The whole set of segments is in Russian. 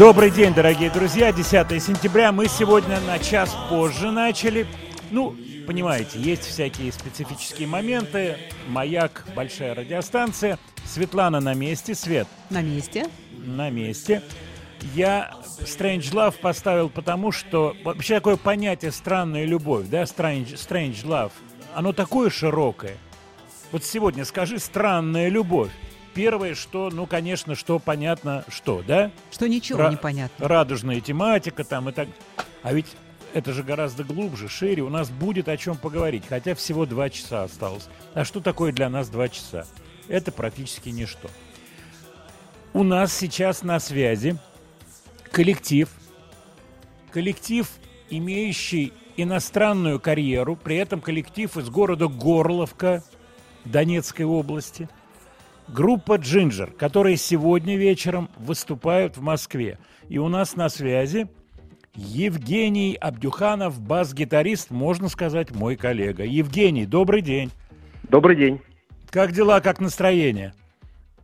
Добрый день, дорогие друзья. 10 сентября. Мы сегодня на час позже начали. Ну, понимаете, есть всякие специфические моменты. Маяк, большая радиостанция. Светлана на месте. Свет. На месте. На месте. Я Strange Love поставил потому, что вообще такое понятие странная любовь, да, Strange, strange Love, оно такое широкое. Вот сегодня скажи странная любовь первое, что, ну, конечно, что понятно, что, да? Что ничего Ра- не понятно. Радужная тематика там и так. А ведь это же гораздо глубже, шире. У нас будет о чем поговорить, хотя всего два часа осталось. А что такое для нас два часа? Это практически ничто. У нас сейчас на связи коллектив, коллектив, имеющий иностранную карьеру, при этом коллектив из города Горловка Донецкой области – группа «Джинджер», которые сегодня вечером выступают в Москве. И у нас на связи Евгений Абдюханов, бас-гитарист, можно сказать, мой коллега. Евгений, добрый день. Добрый день. Как дела, как настроение?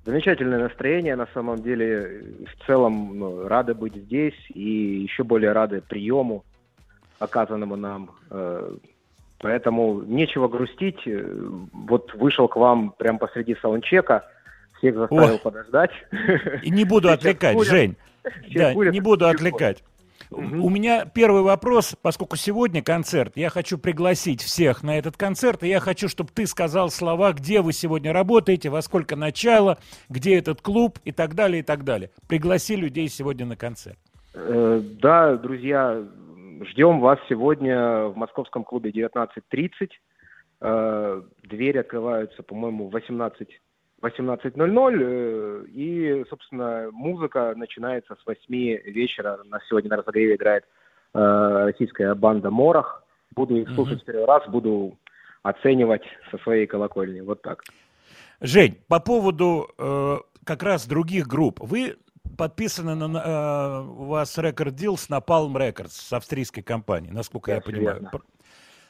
Замечательное настроение, на самом деле. В целом ну, рады быть здесь и еще более рады приему, оказанному нам. Э, поэтому нечего грустить. Вот вышел к вам прямо посреди саундчека – всех заставил Ой. подождать. И не буду отвлекать, курят. Жень. да, не буду отвлекать. Угу. У меня первый вопрос, поскольку сегодня концерт, я хочу пригласить всех на этот концерт, и я хочу, чтобы ты сказал слова, где вы сегодня работаете, во сколько начало, где этот клуб и так далее, и так далее. Пригласи людей сегодня на концерт. Э, да, друзья, ждем вас сегодня в московском клубе 19.30. Э, двери открываются, по-моему, в 18 18.00, э, и, собственно, музыка начинается с 8 вечера. У нас сегодня на разогреве играет э, российская банда «Морох». Буду их слушать mm-hmm. первый раз, буду оценивать со своей колокольни. Вот так. Жень, по поводу э, как раз других групп. Вы подписаны на, э, у вас рекорд дил с Napalm Records, с австрийской компанией, насколько да, я понимаю. Верно.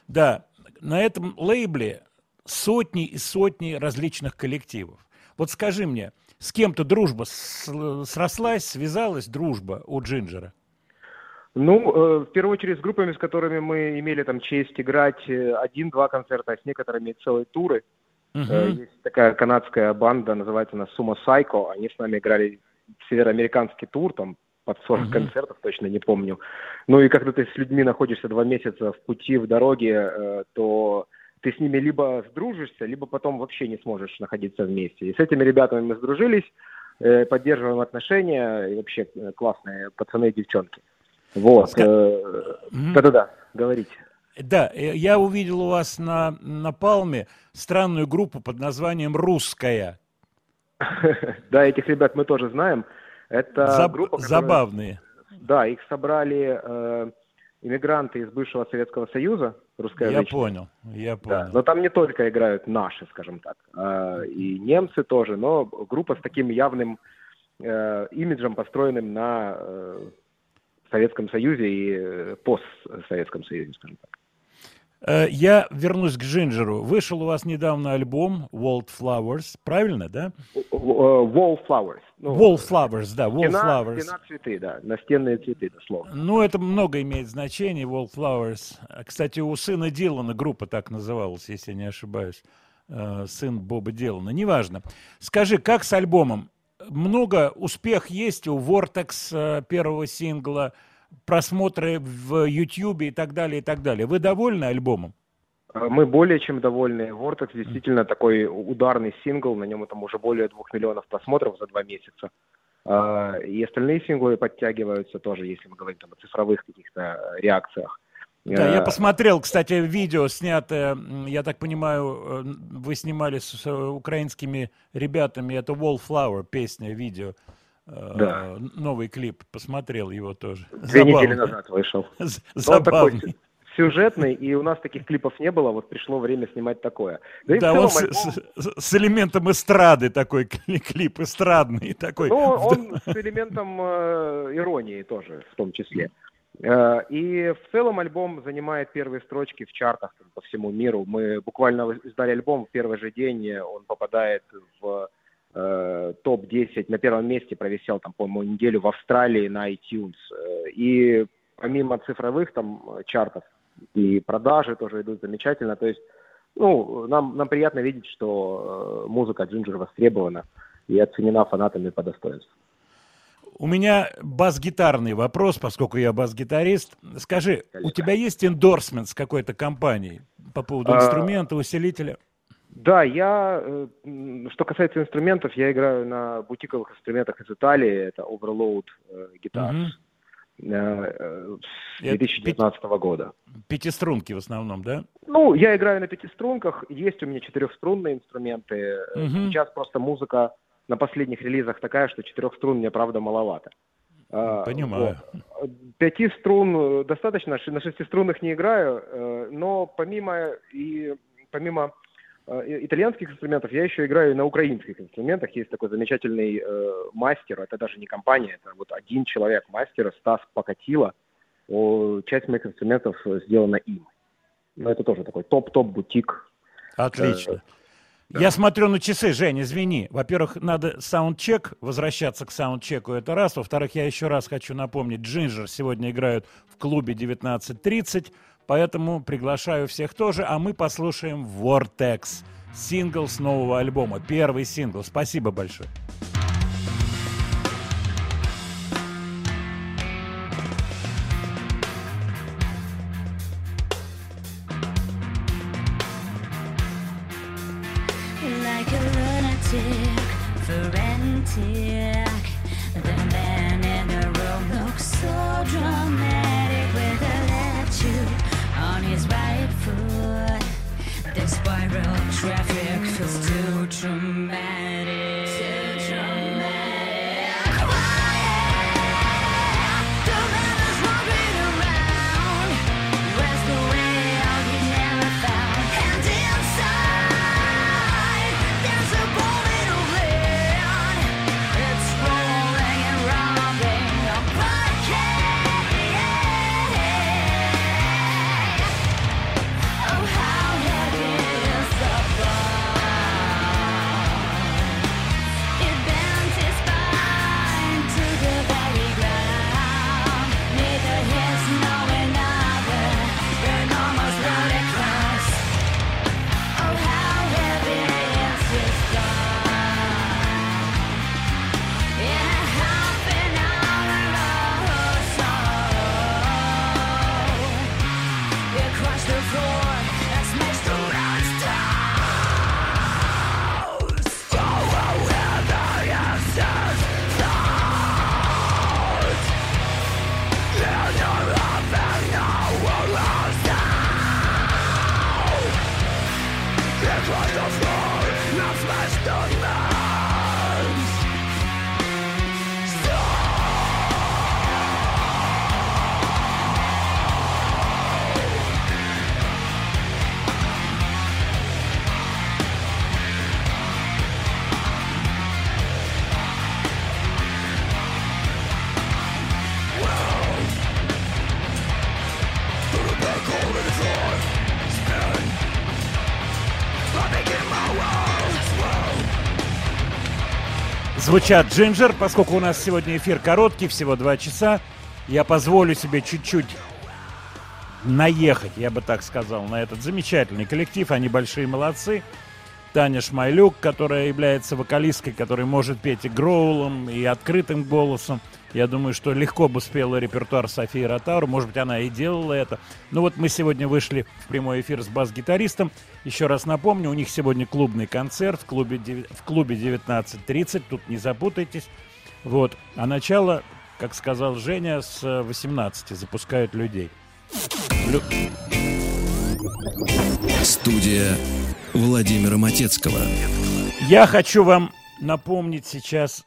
Да, на этом лейбле сотни и сотни различных коллективов. Вот скажи мне, с кем-то дружба срослась, связалась дружба у Джинджера? Ну, э, в первую очередь с группами, с которыми мы имели там честь играть э, один-два концерта, а с некоторыми целые туры. Uh-huh. Есть такая канадская банда, называется она Sumo Psycho. Они с нами играли североамериканский тур, там под 40 uh-huh. концертов, точно не помню. Ну и когда ты с людьми находишься два месяца в пути, в дороге, э, то ты с ними либо сдружишься, либо потом вообще не сможешь находиться вместе. И с этими ребятами мы сдружились, э, поддерживаем отношения, и вообще э, классные пацаны и девчонки. Вот. Да-да-да, говорите. Да, я увидел у вас на, на Палме странную группу под названием «Русская». Да, этих ребят мы тоже знаем. Это Заб... группа, которая... Забавные. Да, их собрали э, иммигранты из бывшего Советского Союза, русскоязычные. Я понял, я понял. Да, но там не только играют наши, скажем так, а и немцы тоже, но группа с таким явным э, имиджем, построенным на э, Советском Союзе и э, постсоветском Союзе, скажем так. Э, я вернусь к Джинджеру. Вышел у вас недавно альбом Wallflowers, правильно, да? Wallflowers. Ну, Wallflowers, да, Wallflowers. Стена, стена цветы, да, настенные цветы, дословно. Ну, это много имеет значения, Wallflowers. Кстати, у сына Дилана группа так называлась, если я не ошибаюсь. Э, сын Боба Дилана, неважно. Скажи, как с альбомом? Много успех есть у Vortex э, первого сингла, просмотры в YouTube и так далее, и так далее. Вы довольны альбомом? А, мы более чем довольны. Vortex действительно такой ударный сингл, на нем там уже более двух миллионов просмотров за два месяца. А, и остальные синглы подтягиваются тоже, если мы говорим там, о цифровых каких-то реакциях. Да, я посмотрел, кстати, видео снятое, я так понимаю, э, вы снимали с украинскими ребятами, это Wallflower, песня, видео. Да. Новый клип, посмотрел его тоже. Две Забавно. недели назад вышел. Забавно. Он сюжетный, и у нас таких клипов не было, вот пришло время снимать такое. Да, да он альбом... с, с, с элементом эстрады такой клип, эстрадный такой. Ну, он с элементом э, иронии тоже, в том числе. Э, и в целом альбом занимает первые строчки в чартах по всему миру. Мы буквально издали альбом в первый же день, он попадает в э, топ-10 на первом месте, провисел там, по-моему, неделю в Австралии на iTunes. Э, и помимо цифровых там чартов и продажи тоже идут замечательно. То есть, ну, нам, нам приятно видеть, что э, музыка Джинджер востребована и оценена фанатами по достоинству. У меня бас-гитарный вопрос, поскольку я бас-гитарист. Скажи, Конечно. у тебя есть эндорсмент с какой-то компанией по поводу а, инструмента, усилителя? Да, я, э, что касается инструментов, я играю на бутиковых инструментах из Италии, это Overload гитар. Угу. С 2019 -го года. Пятиструнки в основном, да? Ну, я играю на пятиструнках, есть у меня четырехструнные инструменты. Угу. Сейчас просто музыка на последних релизах такая, что четырех струн мне, правда, маловато. Понимаю. Вот. Пяти струн достаточно, на шестиструнных не играю, э, но помимо и помимо Э, итальянских инструментов, я еще играю на украинских инструментах. Есть такой замечательный э, мастер, это даже не компания, это вот один человек мастера, Стас Покатила. О, часть моих инструментов сделана им. Но это тоже такой топ-топ бутик. Отлично. Э, да. Я смотрю на часы, Жень, извини. Во-первых, надо саундчек, возвращаться к саундчеку, это раз. Во-вторых, я еще раз хочу напомнить, Джинджер сегодня играют в клубе 19.30. Поэтому приглашаю всех тоже, а мы послушаем Vortex, сингл с нового альбома, первый сингл. Спасибо большое. Frantic, the man in the room looks so dramatic viral traffic feels too dramatic. Звучат Джинджер. Поскольку у нас сегодня эфир короткий, всего два часа, я позволю себе чуть-чуть наехать, я бы так сказал, на этот замечательный коллектив. Они большие молодцы. Таня Шмайлюк, которая является вокалисткой, которая может петь и гроулом, и открытым голосом. Я думаю, что легко бы спела репертуар Софии Ротару. Может быть, она и делала это. Ну вот мы сегодня вышли в прямой эфир с бас-гитаристом. Еще раз напомню, у них сегодня клубный концерт в клубе, в клубе 19.30. Тут не запутайтесь. Вот. А начало, как сказал Женя, с 18 запускают людей. Лю... Студия Владимира Матецкого. Я хочу вам напомнить сейчас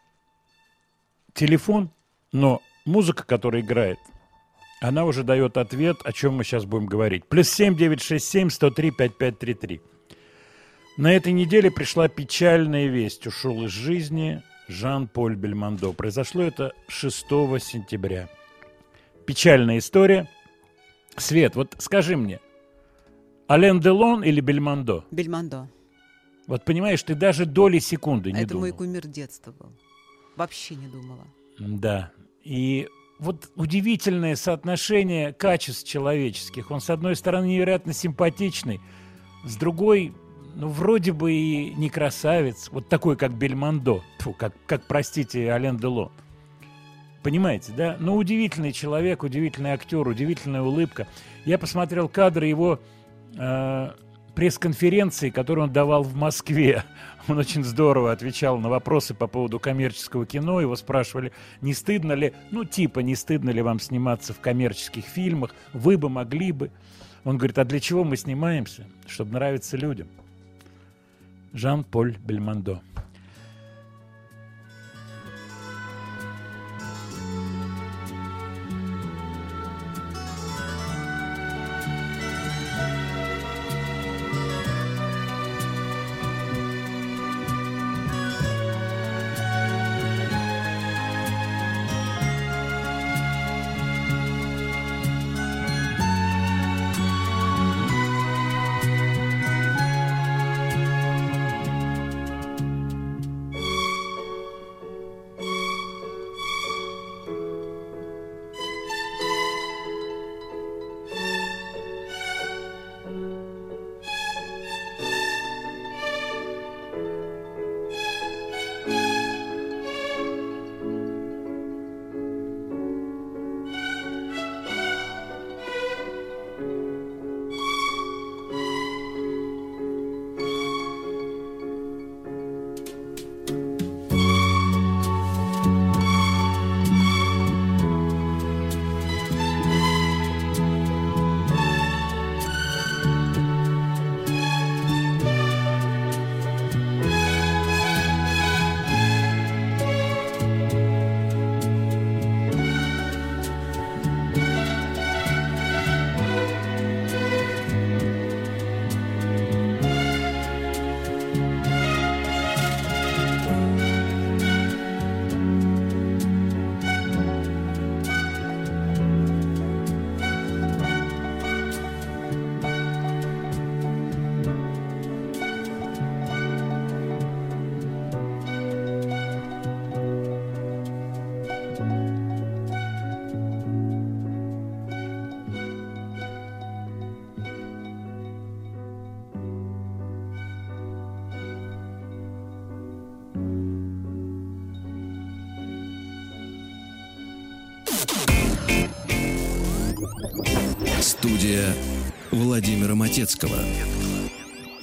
телефон, но музыка, которая играет, она уже дает ответ, о чем мы сейчас будем говорить. Плюс семь девять шесть семь сто три пять пять три три. На этой неделе пришла печальная весть. Ушел из жизни Жан-Поль Бельмондо. Произошло это 6 сентября. Печальная история. Свет, вот скажи мне, Ален Делон или Бельмондо? Бельмондо. Вот понимаешь, ты даже доли секунды не Это думал. мой кумир детства был. Вообще не думала. Да. И вот удивительное соотношение качеств человеческих. Он, с одной стороны, невероятно симпатичный, с другой, ну, вроде бы и не красавец, вот такой, как Бельмондо, Фу, как, как, простите, Ален Делон. Понимаете, да? Ну, удивительный человек, удивительный актер, удивительная улыбка. Я посмотрел кадры его э, пресс-конференции, которую он давал в Москве. Он очень здорово отвечал на вопросы по поводу коммерческого кино. Его спрашивали, не стыдно ли, ну типа, не стыдно ли вам сниматься в коммерческих фильмах? Вы бы могли бы. Он говорит, а для чего мы снимаемся? Чтобы нравиться людям. Жан-Поль Бельмондо.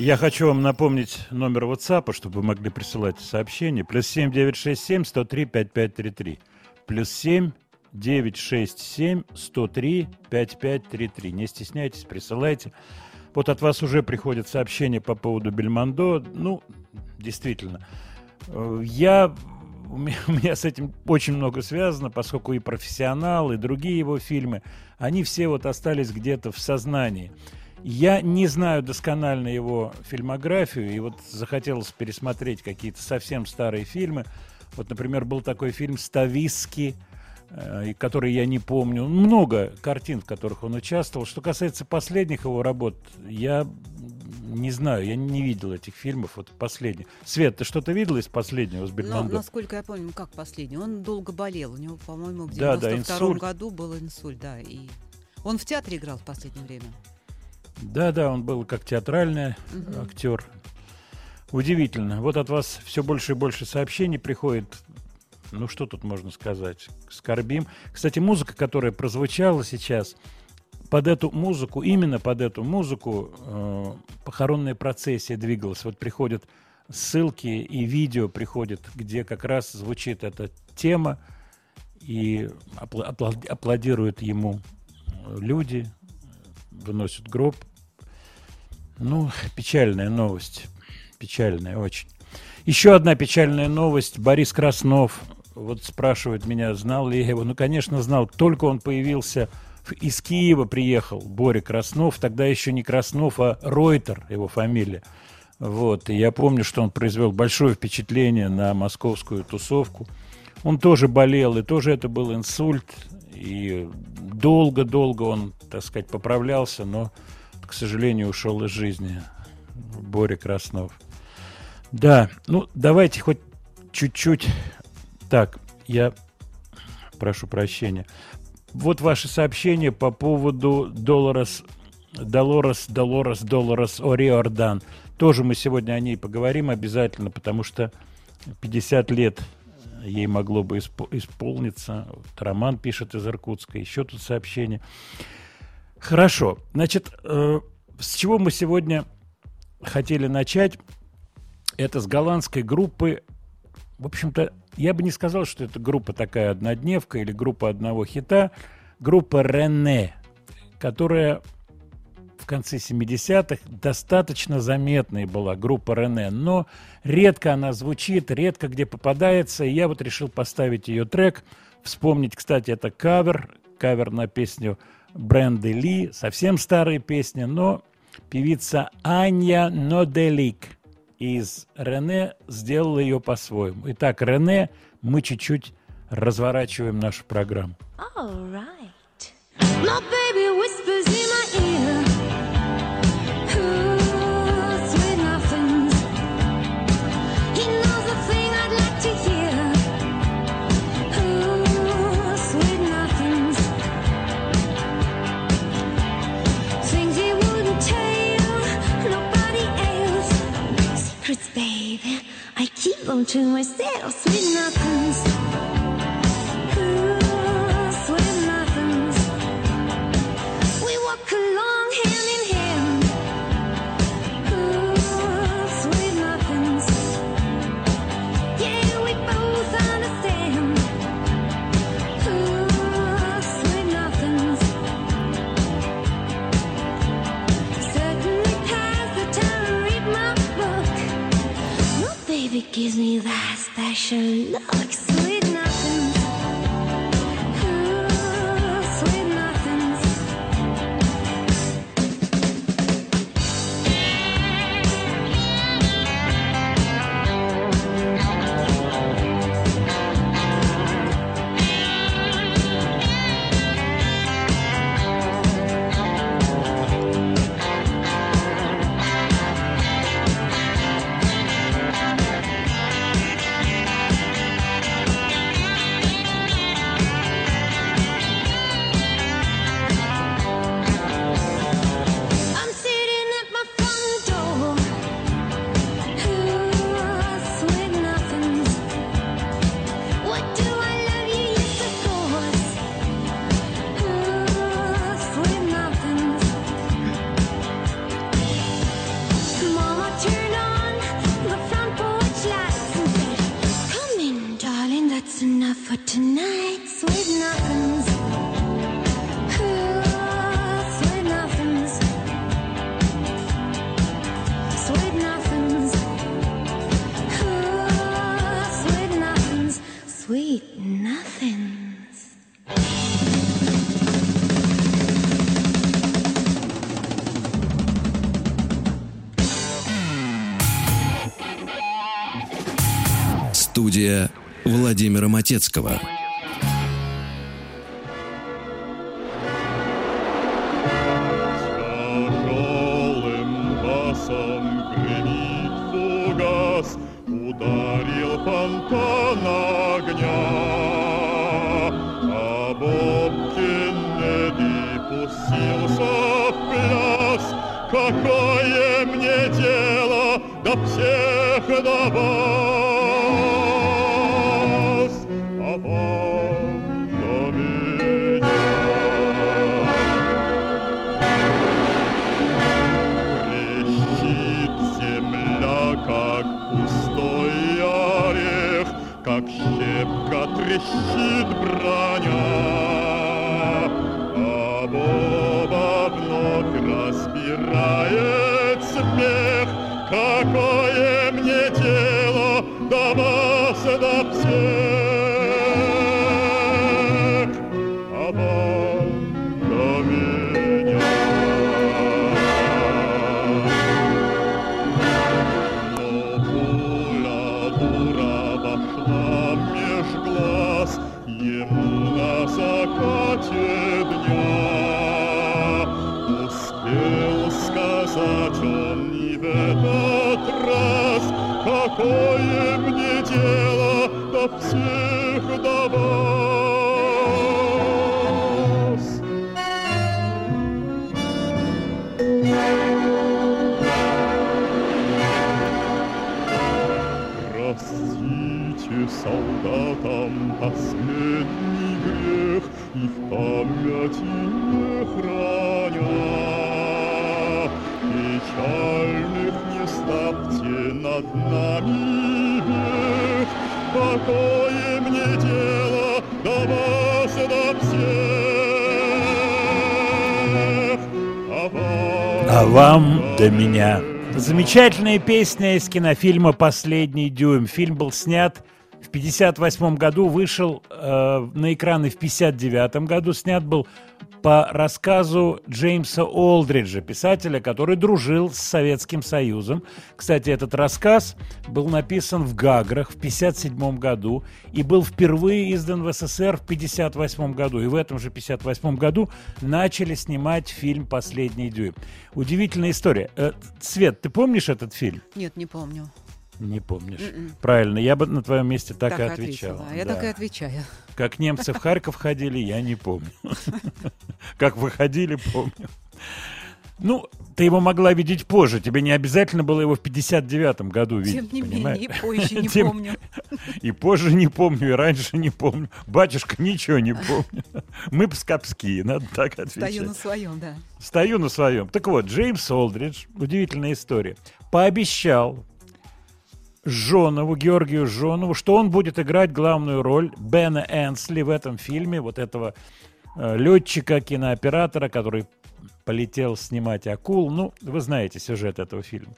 Я хочу вам напомнить номер WhatsApp, чтобы вы могли присылать сообщения. Плюс семь девять шесть семь сто три пять пять три три. Плюс семь девять шесть семь сто три пять пять три три. Не стесняйтесь, присылайте. Вот от вас уже приходят сообщения по поводу Бельмондо. Ну, действительно. Я у меня, у меня с этим очень много связано, поскольку и профессионал, и другие его фильмы, они все вот остались где-то в сознании. Я не знаю досконально его фильмографию, и вот захотелось пересмотреть какие-то совсем старые фильмы. Вот, например, был такой фильм «Стависки», э, который я не помню. Много картин, в которых он участвовал. Что касается последних его работ, я Не знаю, я не видел этих фильмов, вот последний. Свет, ты что-то видел из последнего с Но, Бельмондо? насколько я помню, как последний, он долго болел. У него, по-моему, в Да, да, 92 инсульт. году был инсульт, да. И он в театре играл в последнее время. Да, да, он был как театральный Мгм. актер. Удивительно. Вот от вас все больше и больше сообщений приходит. Ну, что тут можно сказать? Скорбим. Кстати, музыка, которая прозвучала сейчас, под эту музыку, именно под эту музыку э, похоронная процессия двигалась. Вот приходят ссылки и видео приходят, где как раз звучит эта тема, и апла- апла- аплодируют ему э, люди, выносят гроб. Ну, печальная новость. Печальная очень. Еще одна печальная новость. Борис Краснов. Вот спрашивает меня, знал ли я его. Ну, конечно, знал. Только он появился из Киева приехал, Боря Краснов. Тогда еще не Краснов, а Ройтер его фамилия. Вот. И я помню, что он произвел большое впечатление на московскую тусовку. Он тоже болел, и тоже это был инсульт. И долго-долго он, так сказать, поправлялся, но, к сожалению, ушел из жизни. Боря Краснов. Да, ну давайте хоть чуть-чуть. Так, я прошу прощения. Вот ваши сообщения по поводу Долорес, Долорес, Долорес, Долорес Ориордан. Тоже мы сегодня о ней поговорим обязательно, потому что 50 лет ей могло бы испо- исполниться. Вот Роман пишет из Иркутска, еще тут сообщение. Хорошо, значит, э, с чего мы сегодня хотели начать? Это с голландской группы. В общем-то, я бы не сказал, что это группа такая однодневка или группа одного хита. Группа Рене, которая в конце 70-х достаточно заметной была группа Рене, но редко она звучит, редко где попадается, и я вот решил поставить ее трек. Вспомнить, кстати, это кавер, кавер на песню Бренды Ли, совсем старая песня, но певица Анья Ноделик из Рене сделала ее по-своему. Итак, Рене, мы чуть-чуть разворачиваем нашу программу. All right. My baby whispers in my ear. Long to myself, sweet nothings. Gives me that special look. Владимира Матецкого. Ударил фонтан огня, а Боб пустился в пляс, как над нами век Какое мне дело до вас, до всех А вам, А вам до меня. Замечательная песня из кинофильма «Последний дюйм». Фильм был снят в 58 году, вышел э, на экраны в 59 году, снят был по рассказу Джеймса Олдриджа, писателя, который дружил с Советским Союзом. Кстати, этот рассказ был написан в Гаграх в 57 году и был впервые издан в СССР в 58 году. И в этом же 58 году начали снимать фильм «Последний дюйм». Удивительная история. Э, Свет, ты помнишь этот фильм? Нет, не помню. Не помнишь. Мгм. Правильно, я бы на твоем месте так, и Так отвечал. ответила. А я да. так и отвечаю. Как немцы в Харьков ходили, я не помню. Как выходили, помню. Ну, ты его могла видеть позже. Тебе не обязательно было его в 59-м году видеть. Тем не понимаешь? менее, и позже не Тем- помню. И позже не помню, и раньше не помню. Батюшка ничего не помню. Мы пскопские, надо так Стою отвечать. на своем, да. Стою на своем. Так вот, Джеймс Олдридж, удивительная история, пообещал Жонову, Георгию Жонову, что он будет играть главную роль Бена Энсли в этом фильме, вот этого э, летчика, кинооператора, который полетел снимать акул. Ну, вы знаете сюжет этого фильма.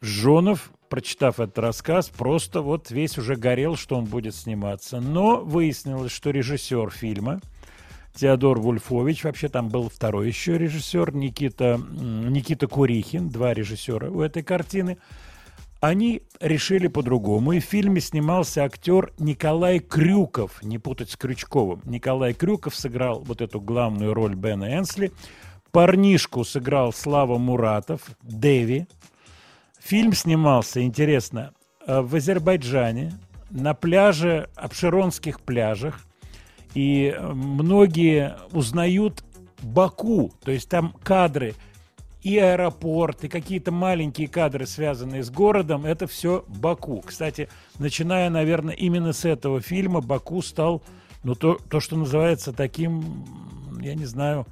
Жонов, прочитав этот рассказ, просто вот весь уже горел, что он будет сниматься. Но выяснилось, что режиссер фильма Теодор Вульфович, вообще там был второй еще режиссер, Никита, Никита Курихин, два режиссера у этой картины, они решили по-другому. И в фильме снимался актер Николай Крюков, не путать с Крючковым. Николай Крюков сыграл вот эту главную роль Бена Энсли. Парнишку сыграл Слава Муратов, Деви. Фильм снимался, интересно, э, в Азербайджане, на пляже, обширонских пляжах. И многие узнают Баку, то есть там кадры и аэропорт, и какие-то маленькие кадры, связанные с городом, это все Баку. Кстати, начиная, наверное, именно с этого фильма, Баку стал, ну, то, то что называется таким, я не знаю,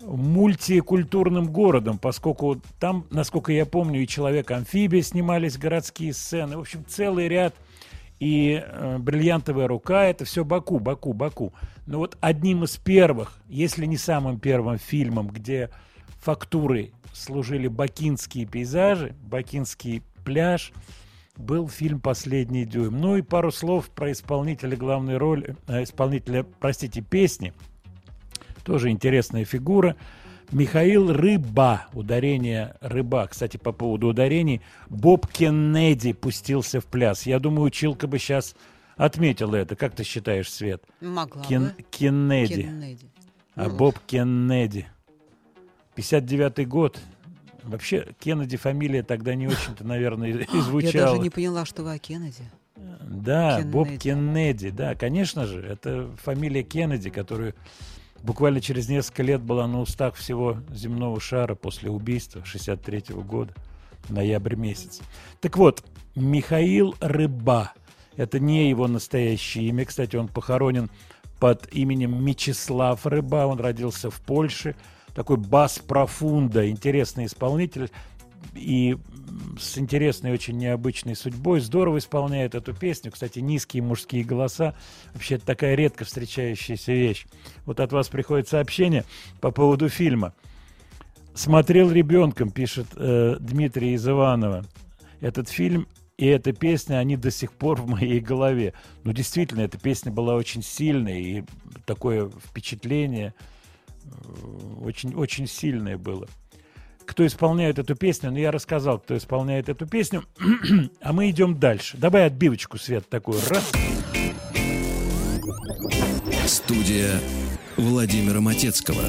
мультикультурным городом, поскольку там, насколько я помню, и «Человек-амфибия» снимались городские сцены. В общем, целый ряд и э, «Бриллиантовая рука» — это все Баку, Баку, Баку. Но вот одним из первых, если не самым первым фильмом, где фактурой служили бакинские пейзажи, бакинский пляж, был фильм «Последний дюйм». Ну и пару слов про исполнителя главной роли, э, исполнителя, простите, песни. Тоже интересная фигура. Михаил Рыба, ударение Рыба. Кстати, по поводу ударений, Боб Кеннеди пустился в пляс. Я думаю, училка бы сейчас отметила это. Как ты считаешь, Свет? Могла Кен- бы. Кеннеди. Кеннеди. А Ну. Боб Кеннеди. 59-й год. Вообще, Кеннеди фамилия тогда не очень-то, наверное, и Я звучала. даже не поняла, что вы о Кеннеди. Да, Боб Кеннеди. Кеннеди, да, конечно же, это фамилия Кеннеди, которую буквально через несколько лет была на устах всего земного шара после убийства 63 года, ноябрь месяц. Так вот, Михаил Рыба, это не его настоящее имя, кстати, он похоронен под именем Мечислав Рыба, он родился в Польше, такой бас профунда, интересный исполнитель и с интересной, очень необычной судьбой. Здорово исполняет эту песню. Кстати, низкие мужские голоса. Вообще, это такая редко встречающаяся вещь. Вот от вас приходит сообщение по поводу фильма. Смотрел ребенком, пишет э, Дмитрий из Иванова. Этот фильм и эта песня, они до сих пор в моей голове. Ну, действительно, эта песня была очень сильной, и такое впечатление очень, очень сильное было кто исполняет эту песню, но я рассказал, кто исполняет эту песню, а мы идем дальше. Давай отбивочку, Свет, такую. Раз. Студия Владимира Матецкого.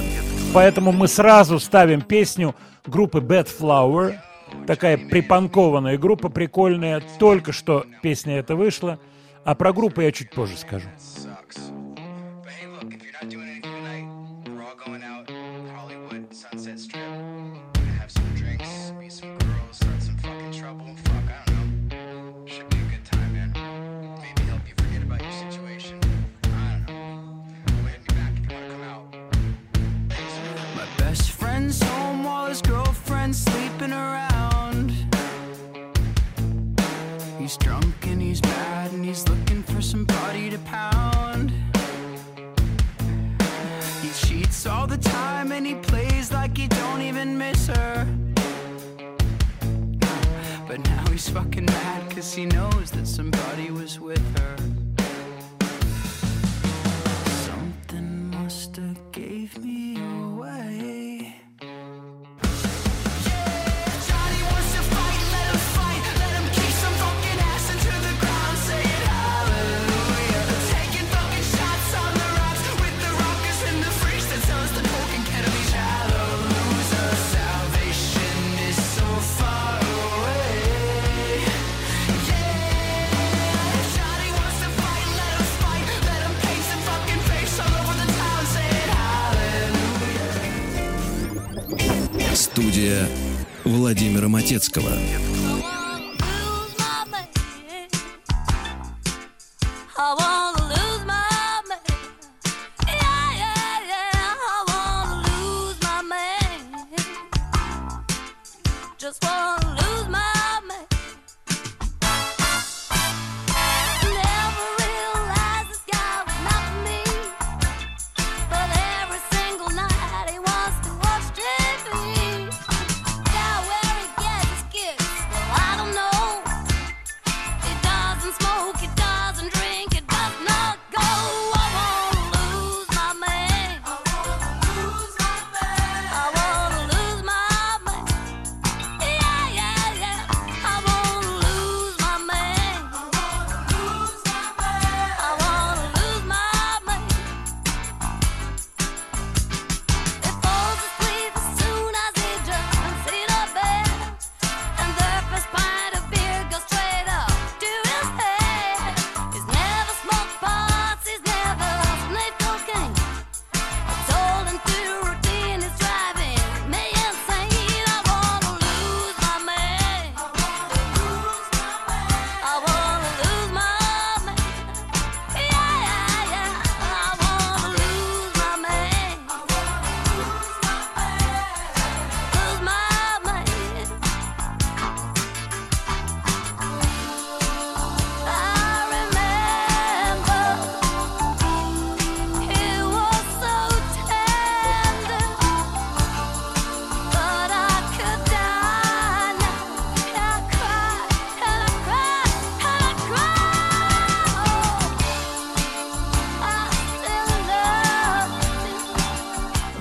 Поэтому мы сразу ставим песню группы Bad Flower. Такая припанкованная группа, прикольная. Только что песня эта вышла. А про группу я чуть позже скажу.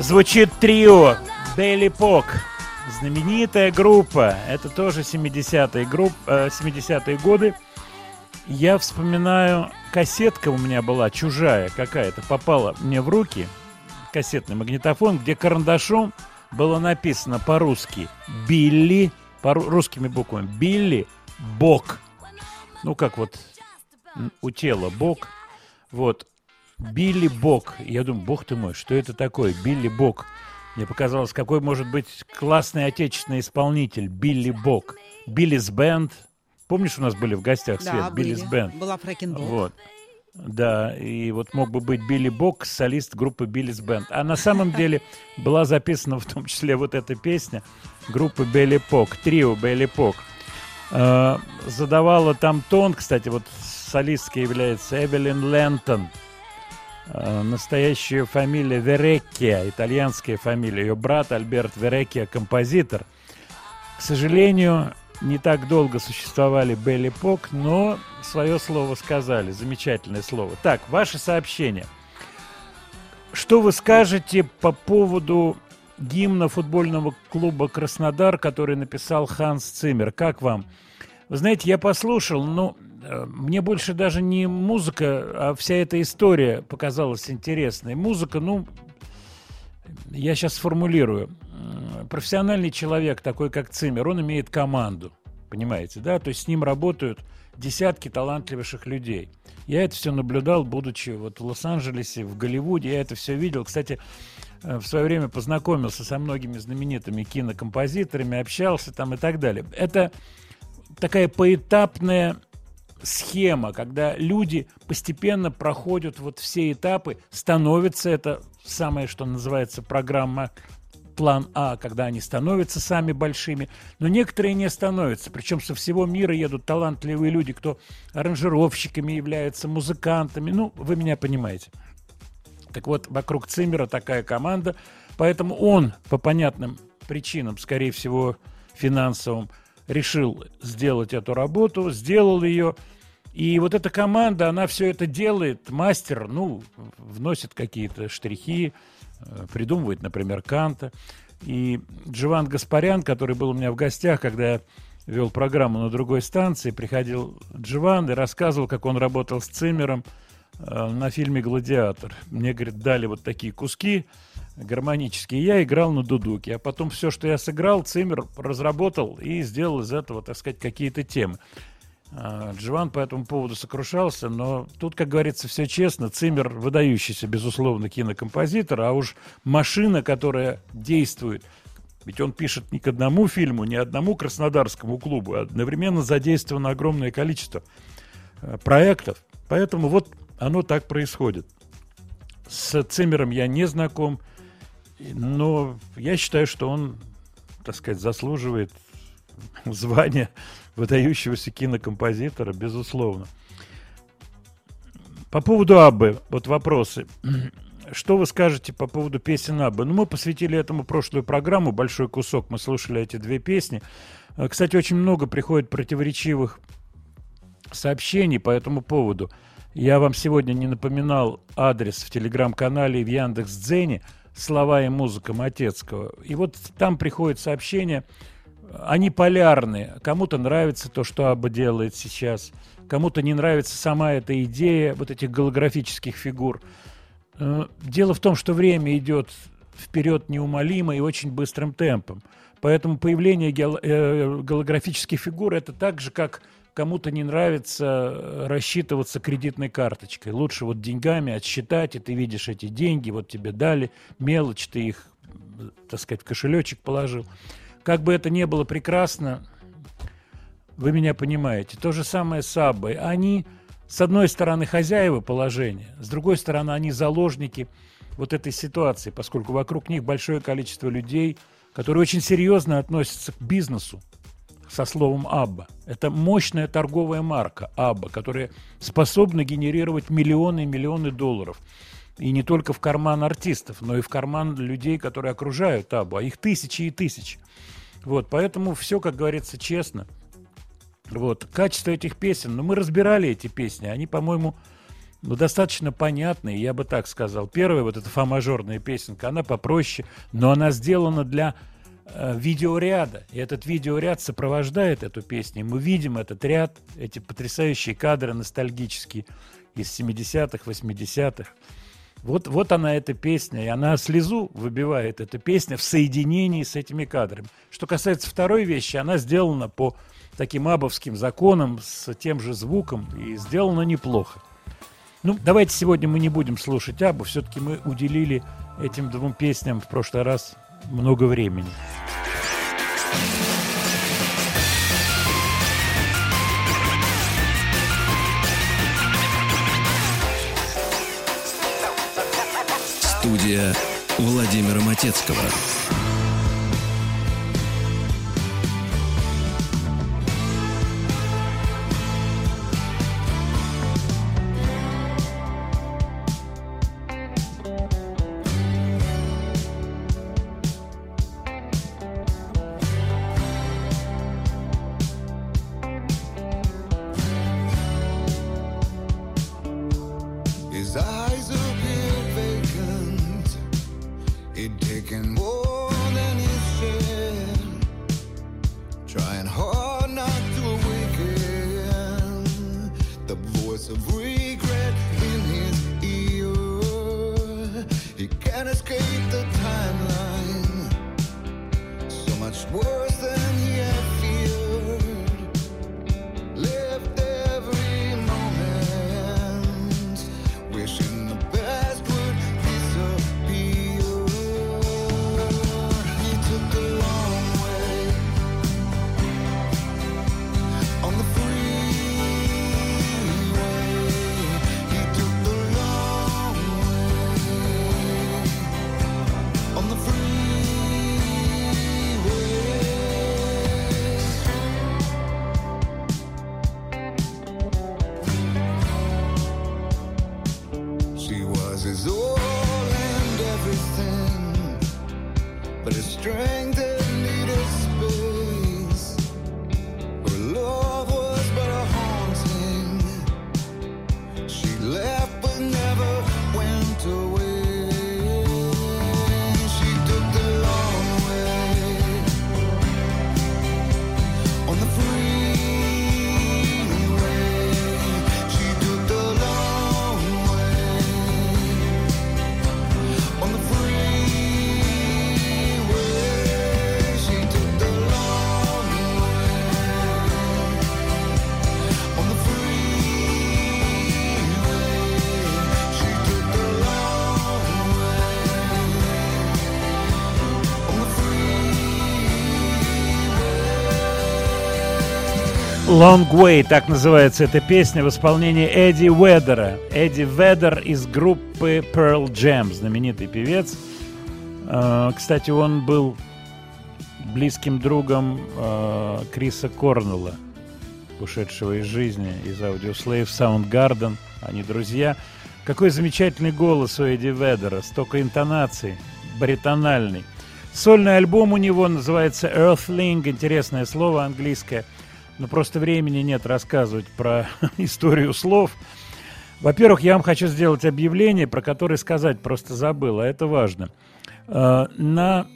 Звучит трио Daily Pok. Знаменитая группа. Это тоже 70-е, групп, э, 70-е годы. Я вспоминаю, кассетка у меня была чужая какая-то, попала мне в руки, кассетный магнитофон, где карандашом было написано по-русски «Билли», по русскими буквами «Билли Бок». Ну, как вот у тела Бок. Вот. Билли Бок. Я думаю, бог ты мой, что это такое? Билли Бок. Мне показалось, какой может быть классный отечественный исполнитель. Билли Бок. Billy's Band. Помнишь, у нас были в гостях, Свет? Да, Billy's были. Band. Была Фрэкенбок. Вот. Да, и вот мог бы быть Билли Бок, солист группы Billy's Band. А на самом деле была записана в том числе вот эта песня группы Белли Пок, трио Белли Пок. Э, Задавала там тон, кстати, вот солисткой является Эвелин Лентон. Э, Настоящая фамилия Вереккия, итальянская фамилия. Ее брат Альберт Вереккия, композитор. К сожалению, не так долго существовали Белли Пок, но свое слово сказали. Замечательное слово. Так, ваше сообщение. Что вы скажете по поводу гимна футбольного клуба «Краснодар», который написал Ханс Циммер? Как вам? Вы знаете, я послушал, но э, мне больше даже не музыка, а вся эта история показалась интересной. Музыка, ну, я сейчас сформулирую. Профессиональный человек, такой как Циммер, он имеет команду, понимаете, да? То есть с ним работают десятки талантливейших людей. Я это все наблюдал, будучи вот в Лос-Анджелесе, в Голливуде, я это все видел. Кстати, э, в свое время познакомился со многими знаменитыми кинокомпозиторами, общался там и так далее. Это такая поэтапная схема, когда люди постепенно проходят вот все этапы, становится это самое, что называется, программа план А, когда они становятся сами большими, но некоторые не становятся, причем со всего мира едут талантливые люди, кто аранжировщиками являются, музыкантами, ну, вы меня понимаете. Так вот, вокруг Циммера такая команда, поэтому он по понятным причинам, скорее всего, финансовым, решил сделать эту работу, сделал ее. И вот эта команда, она все это делает, мастер, ну, вносит какие-то штрихи, э, придумывает, например, Канта. И Джован Гаспарян, который был у меня в гостях, когда я вел программу на другой станции, приходил Джован и рассказывал, как он работал с Циммером э, на фильме «Гладиатор». Мне, говорит, дали вот такие куски гармонические. Я играл на дудуке, а потом все, что я сыграл, Циммер разработал и сделал из этого, так сказать, какие-то темы. А, Джован по этому поводу сокрушался, но тут, как говорится, все честно. Циммер выдающийся, безусловно, кинокомпозитор, а уж машина, которая действует, ведь он пишет не к одному фильму, не одному краснодарскому клубу, а одновременно задействовано огромное количество э, проектов. Поэтому вот оно так происходит. С Циммером я не знаком, но я считаю, что он, так сказать, заслуживает звания выдающегося кинокомпозитора, безусловно. По поводу Аббы, вот вопросы. Что вы скажете по поводу песен Аббы? Ну, мы посвятили этому прошлую программу, большой кусок, мы слушали эти две песни. Э, Кстати, очень много приходит противоречивых сообщений по этому поводу. Я вам сегодня не напоминал адрес в телеграм-канале и в Яндекс.Дзене «Слова и музыка Матецкого». И вот там приходят сообщения, они полярные. Кому-то нравится то, что Абба делает сейчас, кому-то не нравится сама эта идея вот этих голографических фигур. Э, Дело в том, что время идет вперед неумолимо и очень быстрым темпом. Поэтому появление геол- э, голографических фигур это так же, как кому-то не нравится э, рассчитываться кредитной карточкой. Лучше вот деньгами отсчитать, и ты видишь эти деньги, вот тебе дали, мелочь, ты их, э, так сказать, в кошелечек положил. Как бы это ни было прекрасно, вы меня понимаете. То же самое с Аббой. Они, с одной стороны, хозяева положения, с другой стороны, они заложники вот этой ситуации, поскольку вокруг них большое количество людей, которые очень серьезно относятся к бизнесу со словом «Абба». Это мощная торговая марка «Абба», которая способна генерировать миллионы и миллионы долларов. И не только в карман артистов, но и в карман людей, которые окружают Аббу, а их тысячи и тысячи. Вот, поэтому все, как говорится, честно. Вот, качество этих песен, ну, мы разбирали эти песни, они, по-моему, ну, достаточно понятные, я бы так сказал. Первая, вот эта фа-мажорная песенка, она попроще, но она сделана для видеоряда. И этот видеоряд сопровождает эту песню. Мы видим этот ряд, эти потрясающие кадры ностальгические из 70-х, 80-х. Вот, вот она, эта песня, и она слезу выбивает, эта песня, в соединении с этими кадрами. Что касается второй вещи, она сделана по таким абовским законам, с тем же звуком, и сделана неплохо. Ну, давайте сегодня мы не будем слушать Абу. Все-таки мы уделили этим двум песням в прошлый раз много времени. Студия Владимира Матецкого. Long Way, так называется эта песня в исполнении Эдди Ведера. Эдди Ведер из группы Pearl Jam, знаменитый певец. Э, Кстати, он был близким другом э, Криса Корнелла, ушедшего из жизни из Audioslave Soundgarden. Они друзья. Какой замечательный голос у Эдди Ведера, столько интонаций, баритональный. Сольный альбом у него называется Earthling, интересное слово английское – но просто времени нет рассказывать про историю слов. Во-первых, я вам хочу сделать объявление, про которое сказать просто забыл, а это важно. Э, На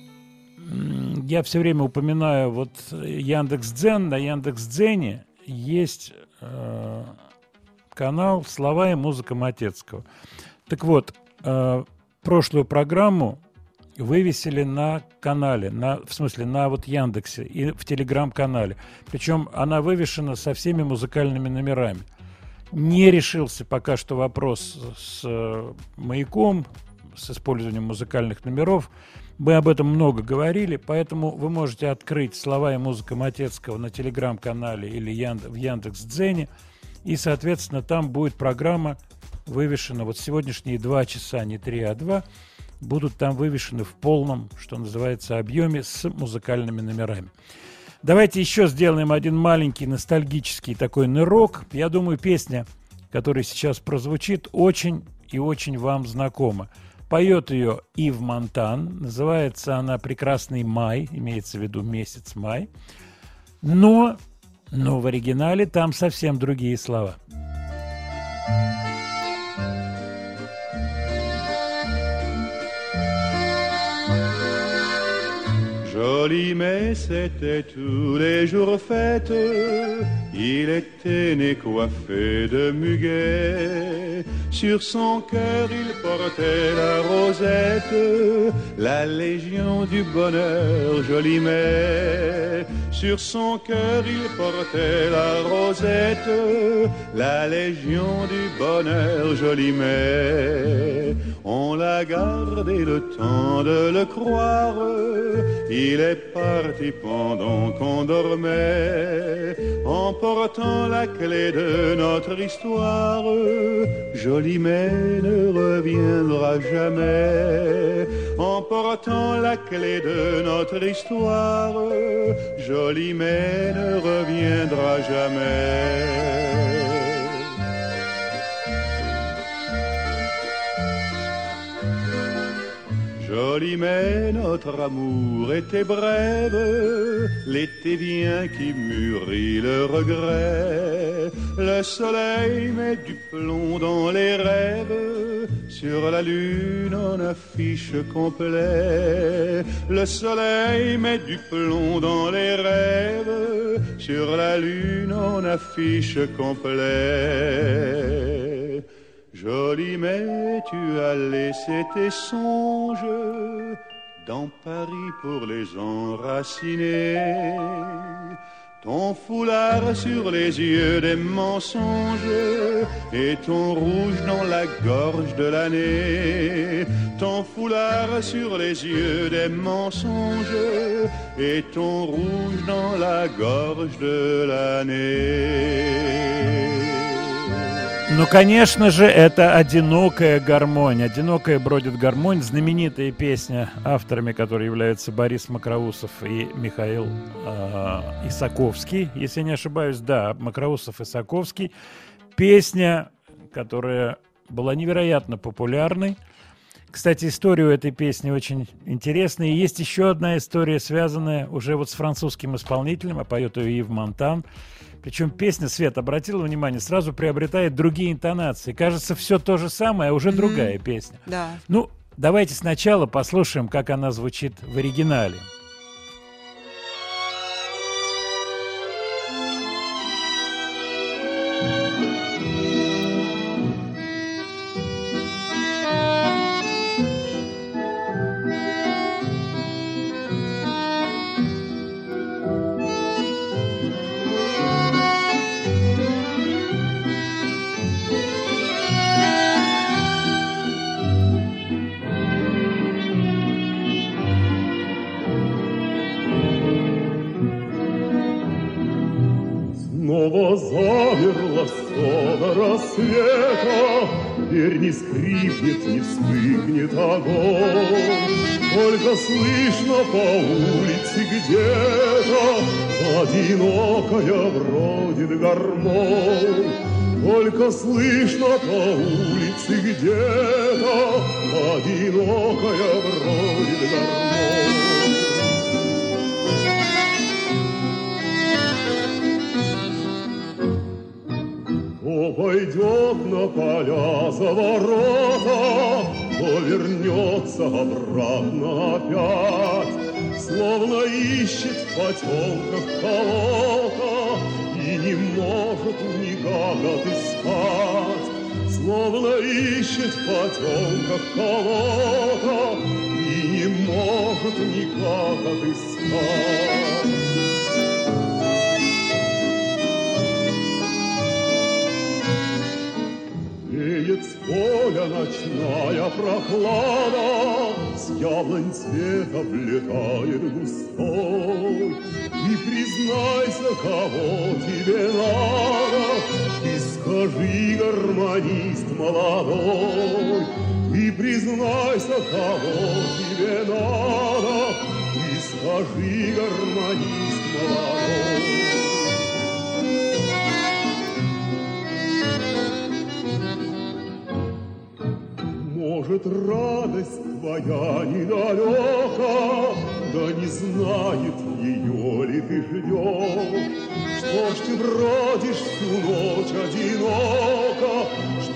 я все время упоминаю вот Яндекс.Дзен. На Яндекс.Дзене есть э, канал «Слова и музыка Матецкого». Так вот, э, прошлую программу вывесили на канале, на, в смысле на вот Яндексе и в Телеграм-канале. Причем она вывешена со всеми музыкальными номерами. Не решился пока что вопрос с э, маяком, с использованием музыкальных номеров. Мы об этом много говорили, поэтому вы можете открыть слова и музыка Матецкого на Телеграм-канале или в Яндекс.Дзене, и, соответственно, там будет программа вывешена, вот сегодняшние два часа, не три, а два, будут там вывешены в полном, что называется, объеме с музыкальными номерами. Давайте еще сделаем один маленький ностальгический такой нырок. Я думаю, песня, которая сейчас прозвучит, очень и очень вам знакома. Поет ее Ив Монтан. Называется она «Прекрасный май», имеется в виду месяц май. Но, но в оригинале там совсем другие слова. Joli, mais c'était tous les jours fête. Il était né coiffé de muguet. Sur son cœur il portait la rosette, la légion du bonheur, joli mais. Sur son cœur il portait la rosette, la légion du bonheur, joli mais. On l'a gardé le temps de le croire, est parti pendant qu'on dormait, emportant la clé de notre histoire. Joli mais ne reviendra jamais, emportant la clé de notre histoire. Joli mais ne reviendra jamais. Mais notre amour était brève, l'été vient qui mûrit le regret. Le soleil met du plomb dans les rêves, sur la lune on affiche complet. Le soleil met du plomb dans les rêves, sur la lune on affiche complet. Joli mais tu as laissé tes songes dans Paris pour les enraciner. Ton foulard sur les yeux des mensonges et ton rouge dans la gorge de l'année. Ton foulard sur les yeux des mensonges et ton rouge dans la gorge de l'année. Ну, конечно же, это «Одинокая гармонь». «Одинокая бродит гармонь» — знаменитая песня, авторами которой являются Борис Макроусов и Михаил э, Исаковский. Если я не ошибаюсь, да, Макроусов Исаковский. Песня, которая была невероятно популярной. Кстати, история у этой песни очень интересная. И есть еще одна история, связанная уже вот с французским исполнителем, а поет ее Ив Монтан. Причем песня, Свет, обратила внимание, сразу приобретает другие интонации. Кажется, все то же самое, а уже Мгм. другая песня. Да. Ну, давайте сначала послушаем, как она звучит в оригинале. Только слышно по улице где-то Одинокая бродит гармонь. Только слышно по улице где-то Одинокая бродит гармонь. То пойдет на поля за ворота, То вернется обратно опять, Словно ищет в потемках кого-то И не может никак отыскать. Словно ищет в потемках кого-то И не может никак отыскать. Веет с поля ночная прохлада, яблонь цвета влетает густой. И признайся, кого тебе надо, И скажи, гармонист молодой. И признайся, кого тебе надо, И скажи, гармонист молодой.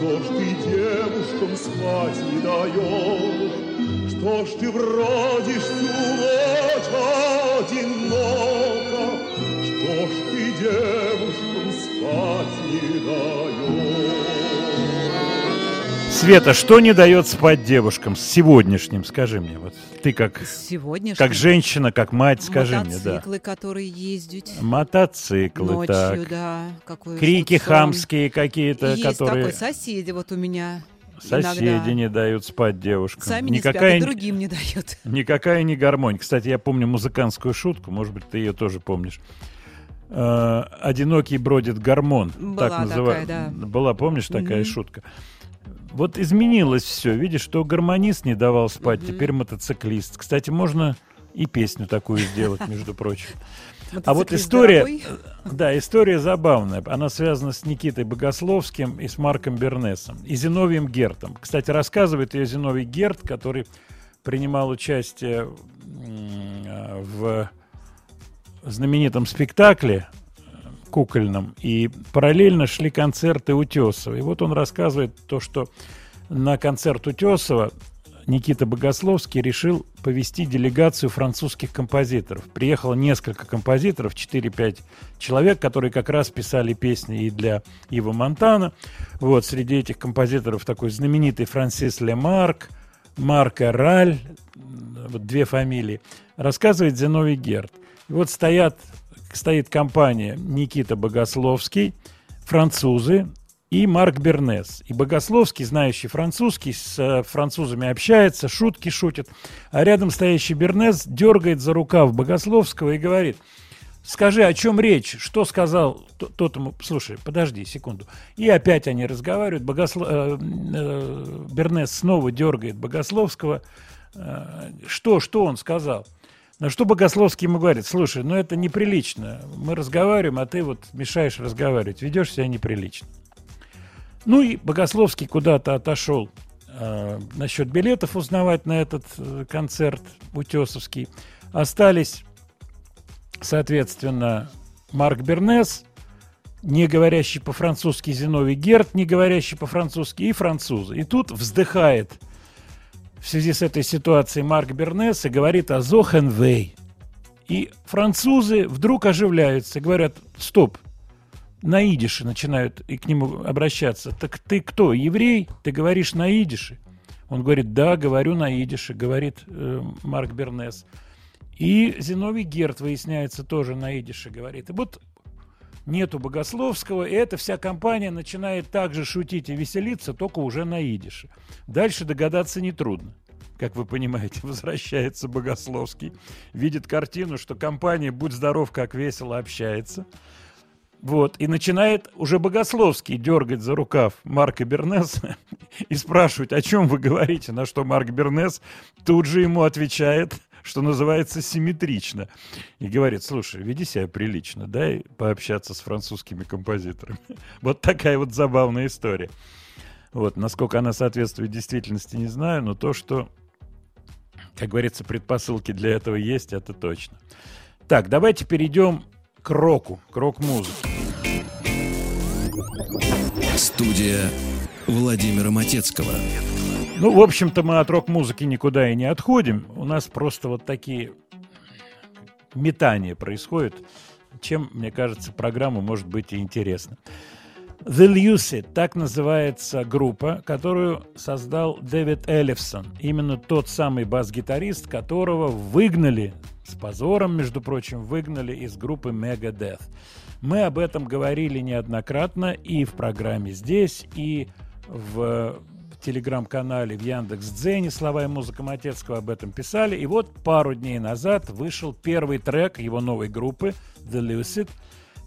Что ж ты девушкам спать не даешь? Что ж ты бродишь всю ночь одиноко, Что ж ты девушкам спать не даешь? Света, что не дает спать девушкам с сегодняшним, скажи мне, вот ты как, как женщина, как мать, скажи мне, да. Мотоциклы, которые ездят Мотоциклы, ночью, так. да. Какой Крики сон. хамские какие-то, Есть которые такой соседи вот у меня. соседи иногда. не дают спать девушкам. Сами не никакая, спят, и другим не дают. никакая не гармонь. Кстати, я помню музыкантскую шутку, может быть, ты ее тоже помнишь. Э, Одинокий бродит гармон. Была так называ- такая, да. Была, помнишь, такая Мгм. шутка? Вот изменилось все. Видишь, что гармонист не давал спать, Мгм. теперь мотоциклист. Кстати, можно и песню такую сделать, между прочим. А вот история, дорогой. да, история забавная. Она связана с Никитой Богословским и с Марком Бернесом и Зиновием Гертом. Кстати, рассказывает ее Зиновий Герт, который принимал участие э, в знаменитом спектакле э, кукольном, и параллельно шли концерты Утесова. И вот он рассказывает то, что на концерт Утесова Никита Богословский решил повести делегацию французских композиторов. Приехало несколько композиторов, 4-5 человек, которые как раз писали песни и для Ива Монтана. Вот, среди этих композиторов такой знаменитый Франсис Лемарк, Марк Эраль, вот две фамилии, рассказывает Зиновий Герд. И вот стоят, стоит компания Никита Богословский, французы и Марк Бернес. И Богословский, знающий французский, с э, французами общается, шутки шутит. А рядом стоящий Бернес дергает за рукав Богословского и говорит, скажи, о чем речь? Что сказал тот ему? Слушай, подожди секунду. И опять они разговаривают. Богосло- э, э, Бернес снова дергает Богословского. Что, что он сказал? На что Богословский ему говорит, слушай, ну это неприлично. Мы разговариваем, а ты вот мешаешь разговаривать, ведешь себя неприлично. Ну и Богословский куда-то отошел э, насчет билетов узнавать на этот э, концерт утесовский. Остались, соответственно, Марк Бернес, не говорящий по-французски Зиновий Герт, не говорящий по-французски, и французы. И тут вздыхает в связи с этой ситуацией Марк Бернес и говорит о Зохенвей. И французы вдруг оживляются, говорят, стоп, на идише начинают и к нему обращаться. Так ты кто, еврей? Ты говоришь на идише? Он говорит, да, говорю на идише, говорит э, Марк Бернес. И Зиновий Герт, выясняется, тоже на идише говорит. И вот нету Богословского, и эта вся компания начинает также шутить и веселиться, только уже на идише. Дальше догадаться нетрудно. Как вы понимаете, возвращается Богословский, видит картину, что компания «Будь здоров, как весело» общается. Вот, и начинает уже Богословский дергать за рукав Марка Бернеса и спрашивать, о чем вы говорите, на что Марк Бернес тут же ему отвечает, что называется, симметрично. И говорит, слушай, веди себя прилично, дай пообщаться с французскими композиторами. Вот такая вот забавная история. Вот, насколько она соответствует действительности, не знаю, но то, что, как говорится, предпосылки для этого есть, это точно. Так, давайте перейдем к року, к рок-музыке. Студия Владимира Матецкого. Ну, в общем-то, мы от рок-музыки никуда и не отходим. У нас просто вот такие метания происходят, чем, мне кажется, программа может быть и интересна. The Lucid, так называется группа, которую создал Дэвид Эллифсон. Именно тот самый бас-гитарист, которого выгнали, с позором, между прочим, выгнали из группы Megadeth. Мы об этом говорили неоднократно и в программе здесь, и в телеграм-канале в Яндекс Дзене «Слова и музыка Матецкого» об этом писали. И вот пару дней назад вышел первый трек его новой группы The Lucid.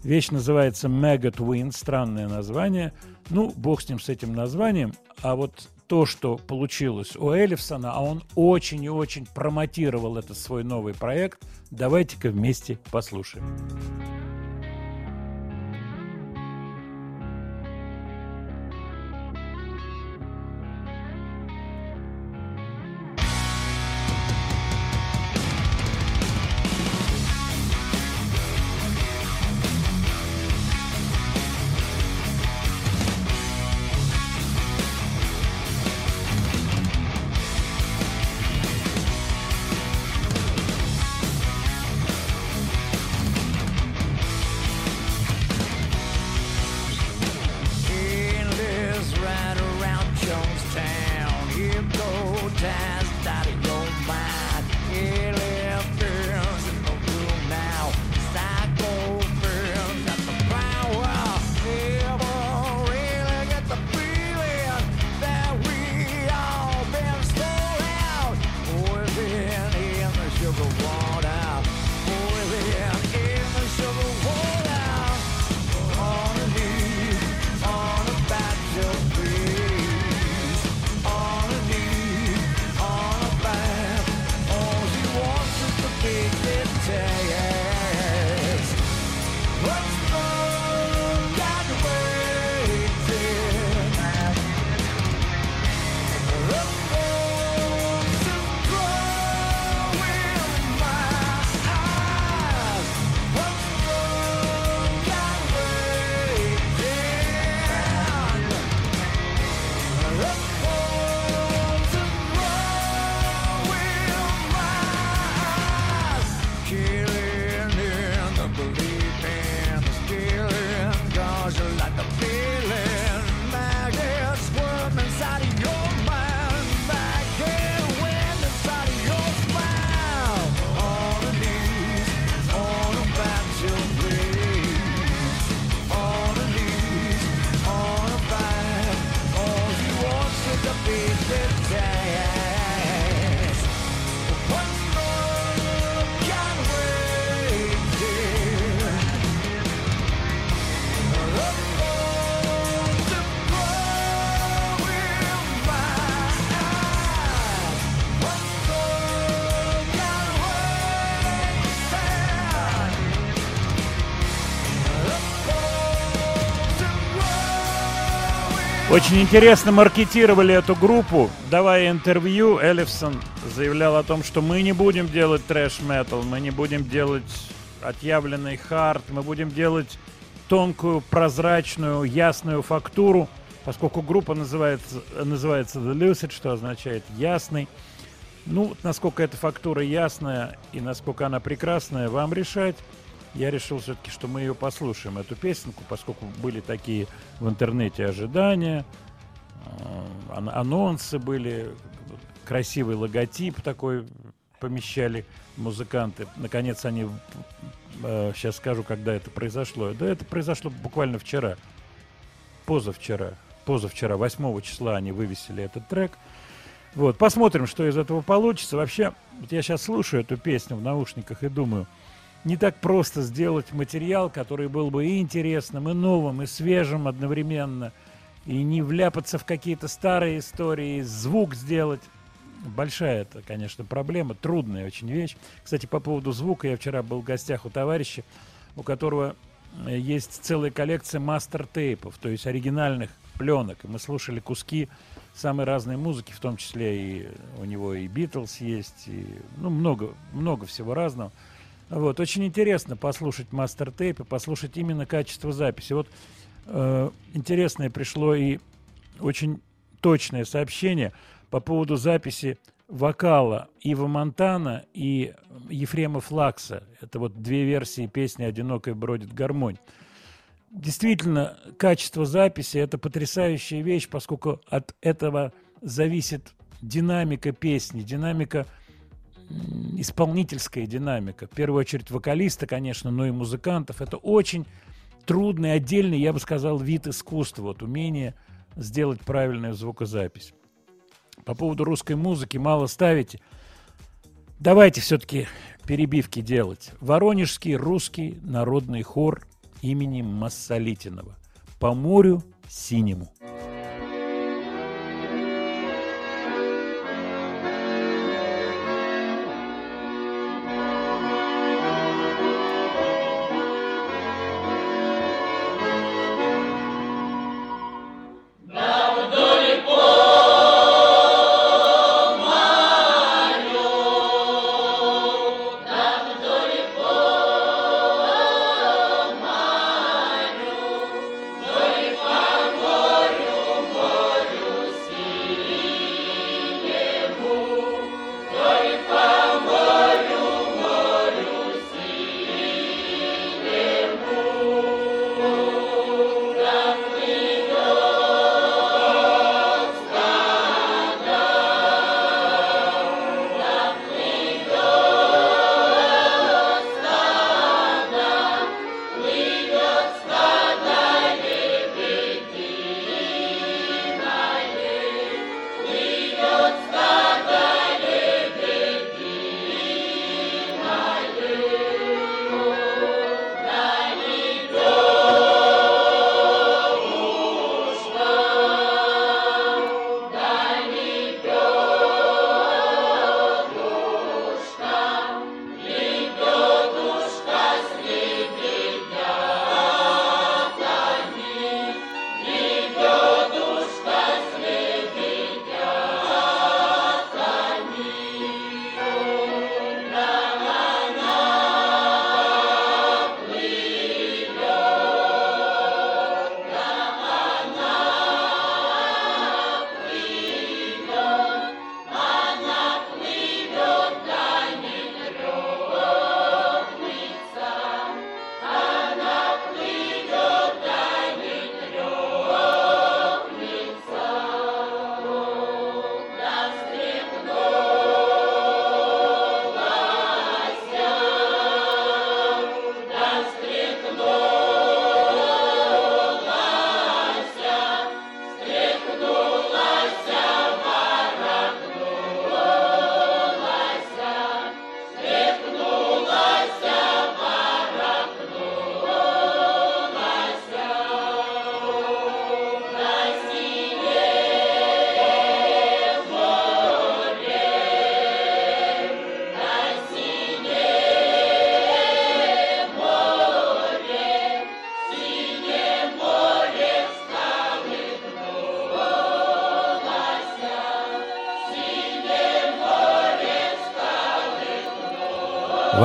Вещь называется Mega Twin, странное название. Ну, бог с ним, с этим названием. А вот то, что получилось у Эллифсона, а он очень и очень промотировал этот свой новый проект, давайте-ка вместе послушаем. Очень интересно маркетировали эту группу. Давая интервью, Эллифсон заявлял о том, что мы не будем делать трэш-метал, мы не будем делать отъявленный хард, мы будем делать тонкую, прозрачную, ясную фактуру, поскольку группа называется, называется The Lucid, что означает «ясный». Ну, насколько эта фактура ясная и насколько она прекрасная, вам решать. Я решил все-таки, что мы ее послушаем, эту песенку, поскольку были такие в интернете ожидания, э, ан- анонсы были, красивый логотип такой помещали музыканты. Наконец они, сейчас скажу, когда это произошло. Да это произошло буквально вчера, позавчера, позавчера, 8 числа они вывесили этот трек. Вот, посмотрим, что из этого получится. Вообще, вот я сейчас слушаю эту песню в наушниках и думаю, не так просто сделать материал, который был бы и интересным, и новым, и свежим одновременно, и не вляпаться в какие-то старые истории, звук сделать. Большая это, конечно, проблема, трудная очень вещь. Кстати, по поводу звука, я вчера был в гостях у товарища, у которого э, есть целая коллекция мастер-тейпов, то есть оригинальных пленок. И мы слушали куски самой разной музыки, в том числе и у него и Битлз есть, и ну, много, много всего разного. Вот, очень интересно послушать мастер-тейпы, послушать именно качество записи. Вот э, интересное пришло и очень точное сообщение по поводу записи вокала Ива Монтана и Ефрема Флакса. Это вот две версии песни «Одинокой бродит гармонь». Действительно, качество записи – это потрясающая вещь, поскольку от этого зависит динамика песни, динамика исполнительская динамика. В первую очередь вокалиста, конечно, но и музыкантов. Это очень трудный, отдельный, я бы сказал, вид искусства. Вот умение сделать правильную звукозапись. По поводу русской музыки мало ставите. Давайте все-таки перебивки делать. Воронежский русский народный хор имени Массолитинова. По морю синему. Горю,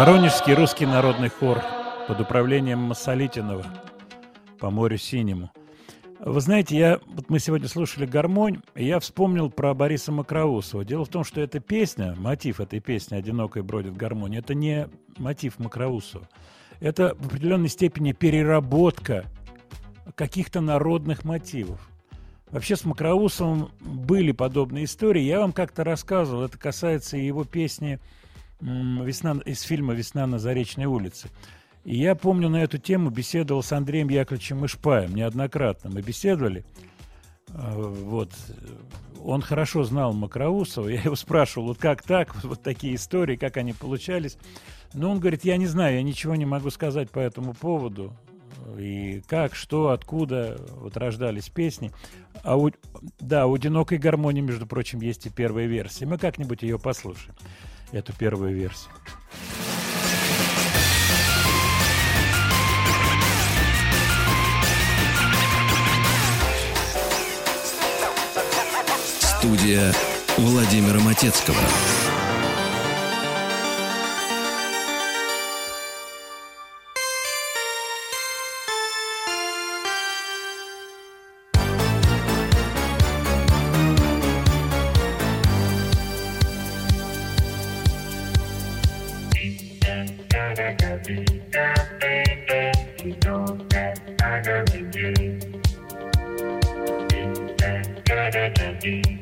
Воронежский русский народный хор под управлением Масолитинова по морю синему. Вы знаете, я, вот мы сегодня слушали гармонь, и я вспомнил про Бориса Макроусова. Дело в том, что эта песня, мотив этой песни «Одинокой бродит гармонь», это не мотив Макроусова. Это в определенной степени переработка каких-то народных мотивов. Вообще с Макроусовым были подобные истории. Я вам как-то рассказывал, это касается его песни «Весна» из фильма «Весна на Заречной улице». И я помню, на эту тему беседовал с Андреем Яковлевичем Ишпаем неоднократно. Мы беседовали. А, Вот. Он хорошо знал Макроусова. Я его спрашивал, вот как так, вот, вот такие истории, как они получались. Но он говорит, я не знаю, я ничего не могу сказать по этому поводу. И как, что, откуда вот рождались песни. А у, да, у «Одинокой гармонии», между прочим, есть и первая версия. Мы как-нибудь ее послушаем, эту первую версию. Студия Владимира Матецкого. thank you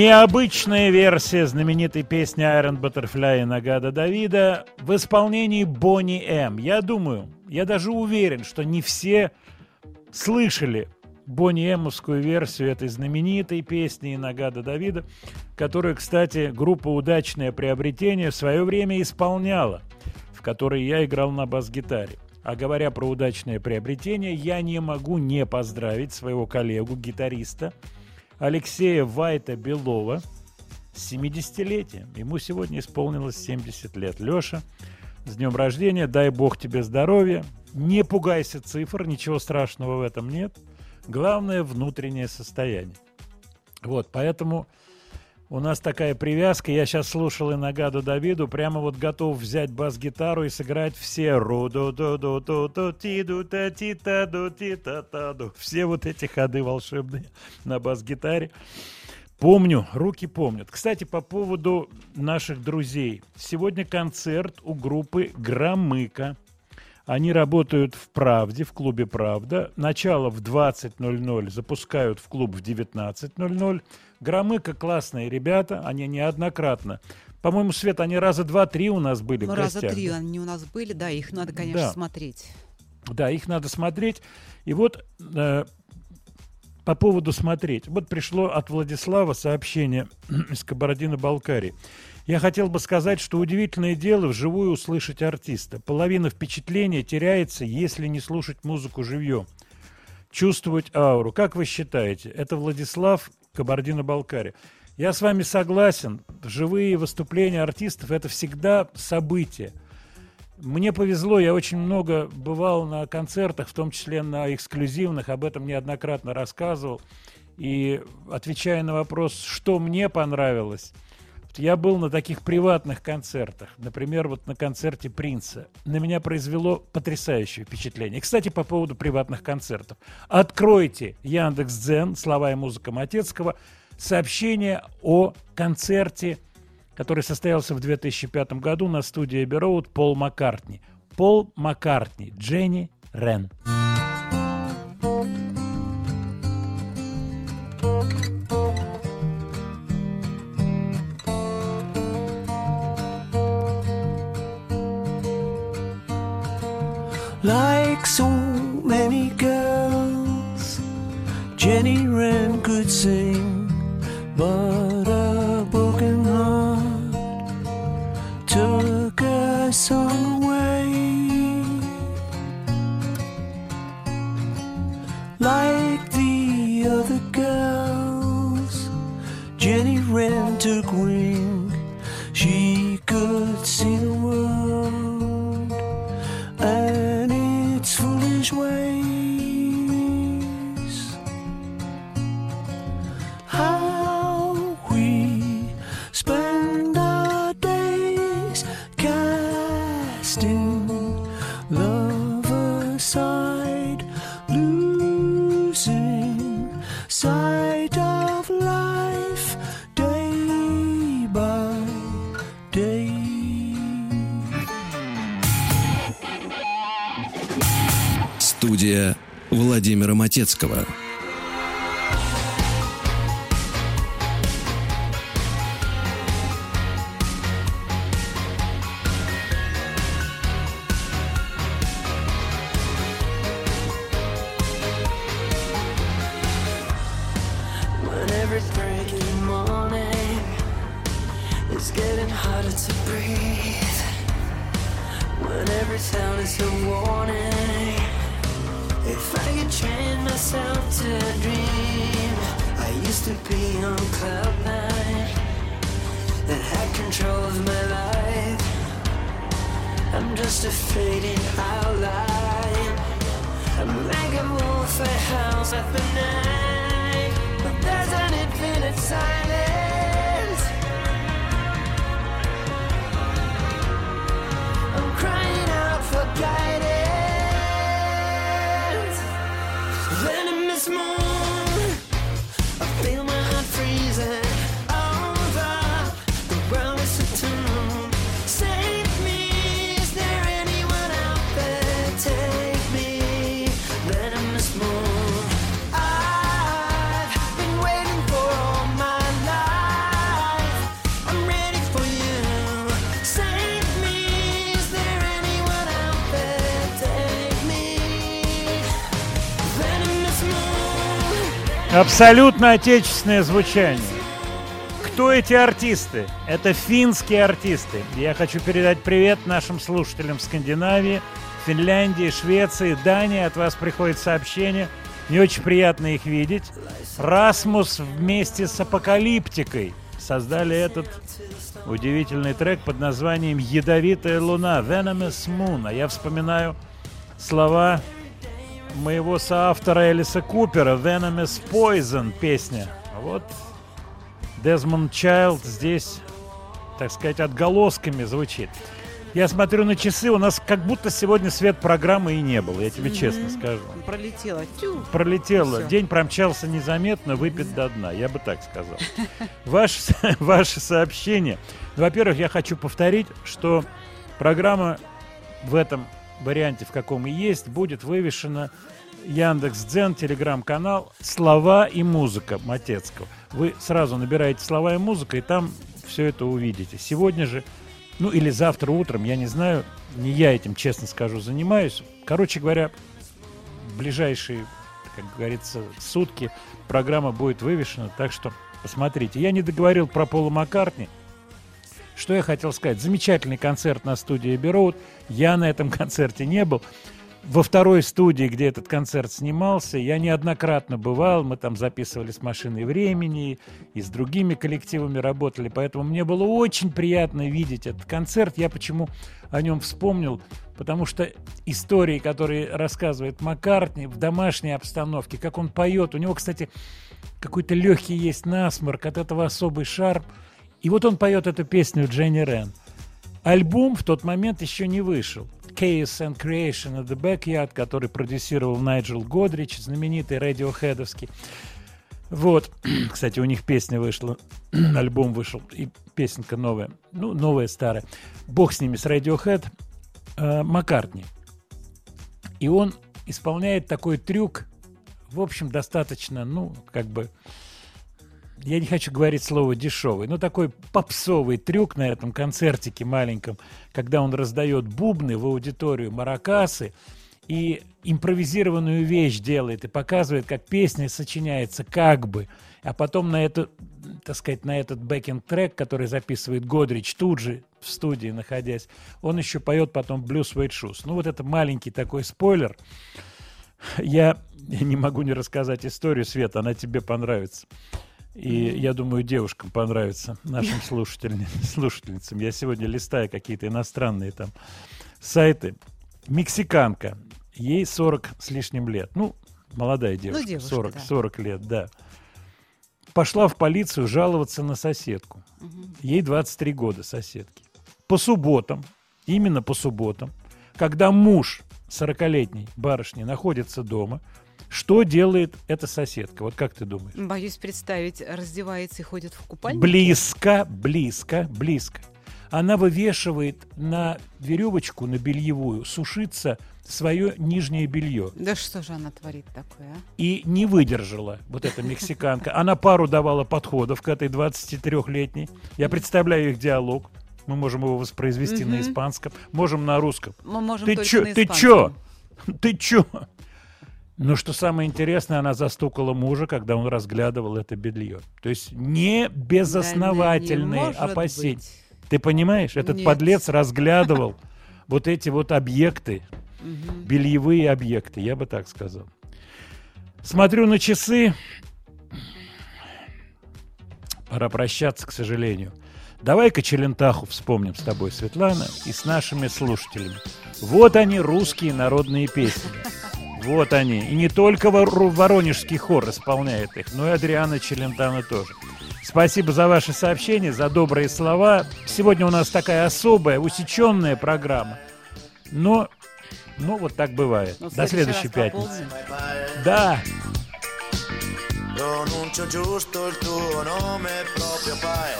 Необычная версия знаменитой песни Iron Butterfly и Нагада Давида в исполнении Бонни М. Я думаю, я даже уверен, что не все слышали Бонни Эмовскую версию этой знаменитой песни Нагада Давида, которую, кстати, группа «Удачное приобретение» в свое время исполняла, в которой я играл на бас-гитаре. А говоря про удачное приобретение, я не могу не поздравить своего коллегу, гитариста Алексея Вайта Белова с 70-летием. Ему сегодня исполнилось 70 лет. Леша, с днем рождения, дай бог тебе здоровья. Не пугайся цифр, ничего страшного в этом нет. Главное – внутреннее состояние. Вот, поэтому У нас такая привязка. Я сейчас слушал Инагаду Давиду, прямо вот готов взять бас-гитару и сыграть все ру ду ду ду ду ду ти ду та ти та ду ти та та ду Все вот эти ходы волшебные на бас-гитаре. Помню, руки помнят. Кстати, по поводу наших друзей. Сегодня концерт у группы «Громыка». Они работают в «Правде», в клубе «Правда». Начало в 20.00, запускают в клуб в 19.00. «Громыка» классные ребята, они неоднократно. По-моему, Свет, они раза два-три у нас были Ну, в раза гостях. три они у нас были, да, их надо, конечно, Да. смотреть. Да, их надо смотреть. И вот э, по поводу смотреть. Вот пришло от Владислава сообщение из Кабардино-Балкарии. Я хотел бы сказать, что удивительное дело вживую услышать артиста. Половина впечатления теряется, если не слушать музыку живьем. Чувствовать ауру. Как вы считаете? Это Владислав Кабардино-Балкария. Я с вами согласен. Живые выступления артистов – это всегда событие. Мне повезло, я очень много бывал на концертах, в том числе на эксклюзивных, об этом неоднократно рассказывал. И отвечая на вопрос, что мне понравилось, я был на таких приватных концертах, например, вот на концерте Принца. На меня произвело потрясающее впечатление. Кстати, по поводу приватных концертов. Откройте Яндекс.Дзен, слова и музыка Матецкого, сообщение о концерте который состоялся в 2005 году на студии Эбби Роуд Пол Маккартни. Пол Маккартни, Дженни Рен. Like so many girls, Jenny Wren could sing, getting harder to breathe. When every sound is a warning. If I could train myself to dream, I used to be on cloud nine that had control of my life. I'm just a fading outline. I'm like a wolf that howls at the night, but there's an infinite silence. I'm crying out for guidance. this morning. Абсолютно отечественное звучание. Кто эти артисты? Это финские артисты. Я хочу передать привет нашим слушателям в Скандинавии, Финляндии, Швеции, Дании. От вас приходит сообщение. Не очень приятно их видеть. Расмус вместе с Апокалиптикой создали этот удивительный трек под названием «Ядовитая луна» Venomous Moon. А я вспоминаю слова моего соавтора Элиса Купера «Venomous Poison» песня. А Вот Дезмонд Чайлд здесь, так сказать, отголосками звучит. Я смотрю на часы, у нас как будто сегодня свет программы и не было, я тебе честно Мгм. скажу. Пролетело. Тю. Пролетело. День промчался незаметно, выпит до дна. Я бы так сказал. Ваше, ваше сообщение. Во-первых, я хочу повторить, что программа в этом варианте, в каком и есть, будет вывешена Яндекс Дзен, телеграм-канал «Слова и музыка» Матецкого. Вы сразу набираете «Слова и музыка», и там все это увидите. Сегодня же, ну или завтра утром, я не знаю, не я этим, честно скажу, занимаюсь. Короче говоря, ближайшие, как говорится, сутки программа будет вывешена, так что посмотрите. Я не договорил про Пола Маккартни. Что я хотел сказать? Замечательный концерт на студии Эбби Роуд. Я на этом концерте не был. Во второй студии, где этот концерт снимался, я неоднократно бывал. Мы там записывали с машиной времени и с другими коллективами работали. Поэтому мне было очень приятно видеть этот концерт. Я почему о нем вспомнил? Потому что истории, которые рассказывает Маккартни в домашней обстановке, как он поет. У него, кстати, какой-то легкий есть насморк, от этого особый шарм. И вот он поет эту песню Дженни Рен. Альбом в тот момент еще не вышел. Chaos and Creation of the Backyard, который продюсировал Найджел Годрич, знаменитый радиохедовский. Вот, кстати, у них песня вышла, альбом вышел, и песенка новая, ну, новая, старая. Бог с ними, с Radiohead, э, Маккартни. И он исполняет такой трюк, в общем, достаточно, ну, как бы, я не хочу говорить слово дешевый, но такой попсовый трюк на этом концертике маленьком, когда он раздает бубны в аудиторию маракасы и импровизированную вещь делает и показывает, как песня сочиняется как бы, а потом на эту, так сказать, на этот backing-трек, который записывает Годрич тут же в студии находясь, он еще поет потом Blues Suede Shoes. Ну вот это маленький такой спойлер. Я не могу не рассказать историю, Света, она тебе понравится. И я думаю, девушкам понравится, нашим слушатель- слушательницам. Я сегодня листаю какие-то иностранные там сайты. Мексиканка, ей 40 с лишним лет. Ну, молодая девушка, девушка, 40, да. 40 лет, да. Пошла в полицию жаловаться на соседку. Ей 23 года соседки. По субботам, именно по субботам, когда муж 40-летней барышни находится дома, что делает эта соседка? Вот как ты думаешь? Боюсь представить, раздевается и ходит в купальнике. Близко, близко, близко. Она вывешивает на веревочку, на бельевую, сушиться свое нижнее белье. Да что же она творит такое, а? И не выдержала вот эта мексиканка. Она пару давала подходов к этой 23-летней. Я представляю их диалог. Мы можем его воспроизвести на Мгм. испанском, можем на русском. Мы можем Ты только чё? на Ты испанском. чё? Ты чё? Но что самое интересное, она застукала мужа, когда он разглядывал это белье. То есть не безосновательные Да, не опасения. быть. Ты понимаешь, этот Нет. подлец разглядывал вот эти вот объекты, бельевые объекты, я бы так сказал. Смотрю на часы. Пора прощаться, к сожалению. Давай-ка Челентаху вспомним с тобой, Светлана, и с нашими слушателями. Вот они, русские народные песни. Вот они. И не только вор- воронежский хор исполняет их, но и Адриана Челентана тоже. Спасибо за ваши сообщения, за добрые слова. Сегодня у нас такая особая, усеченная программа. Но, ну, вот так бывает. Ну, До следующей пятницы. Да. Pronuncio giusto il tuo nome proprio pai.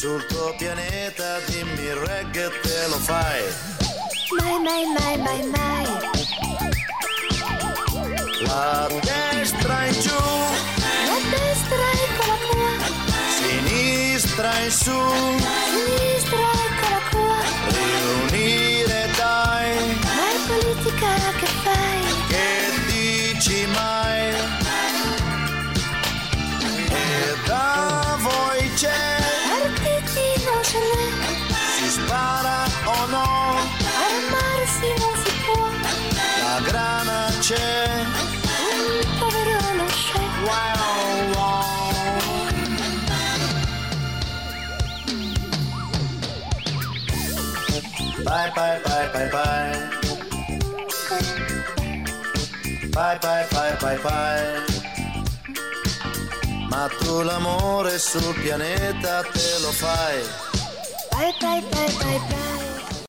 Sul tuo pianeta dimmi il reggae te lo fai. My my my my my. La destra in giù, La destra eccola qua. sinistra in su. Sinistra Bye bye bye bye bye. Bye bye bye bye bye. Ma tu l'amore sul pianeta te lo fai. Bye bye bye bye bye.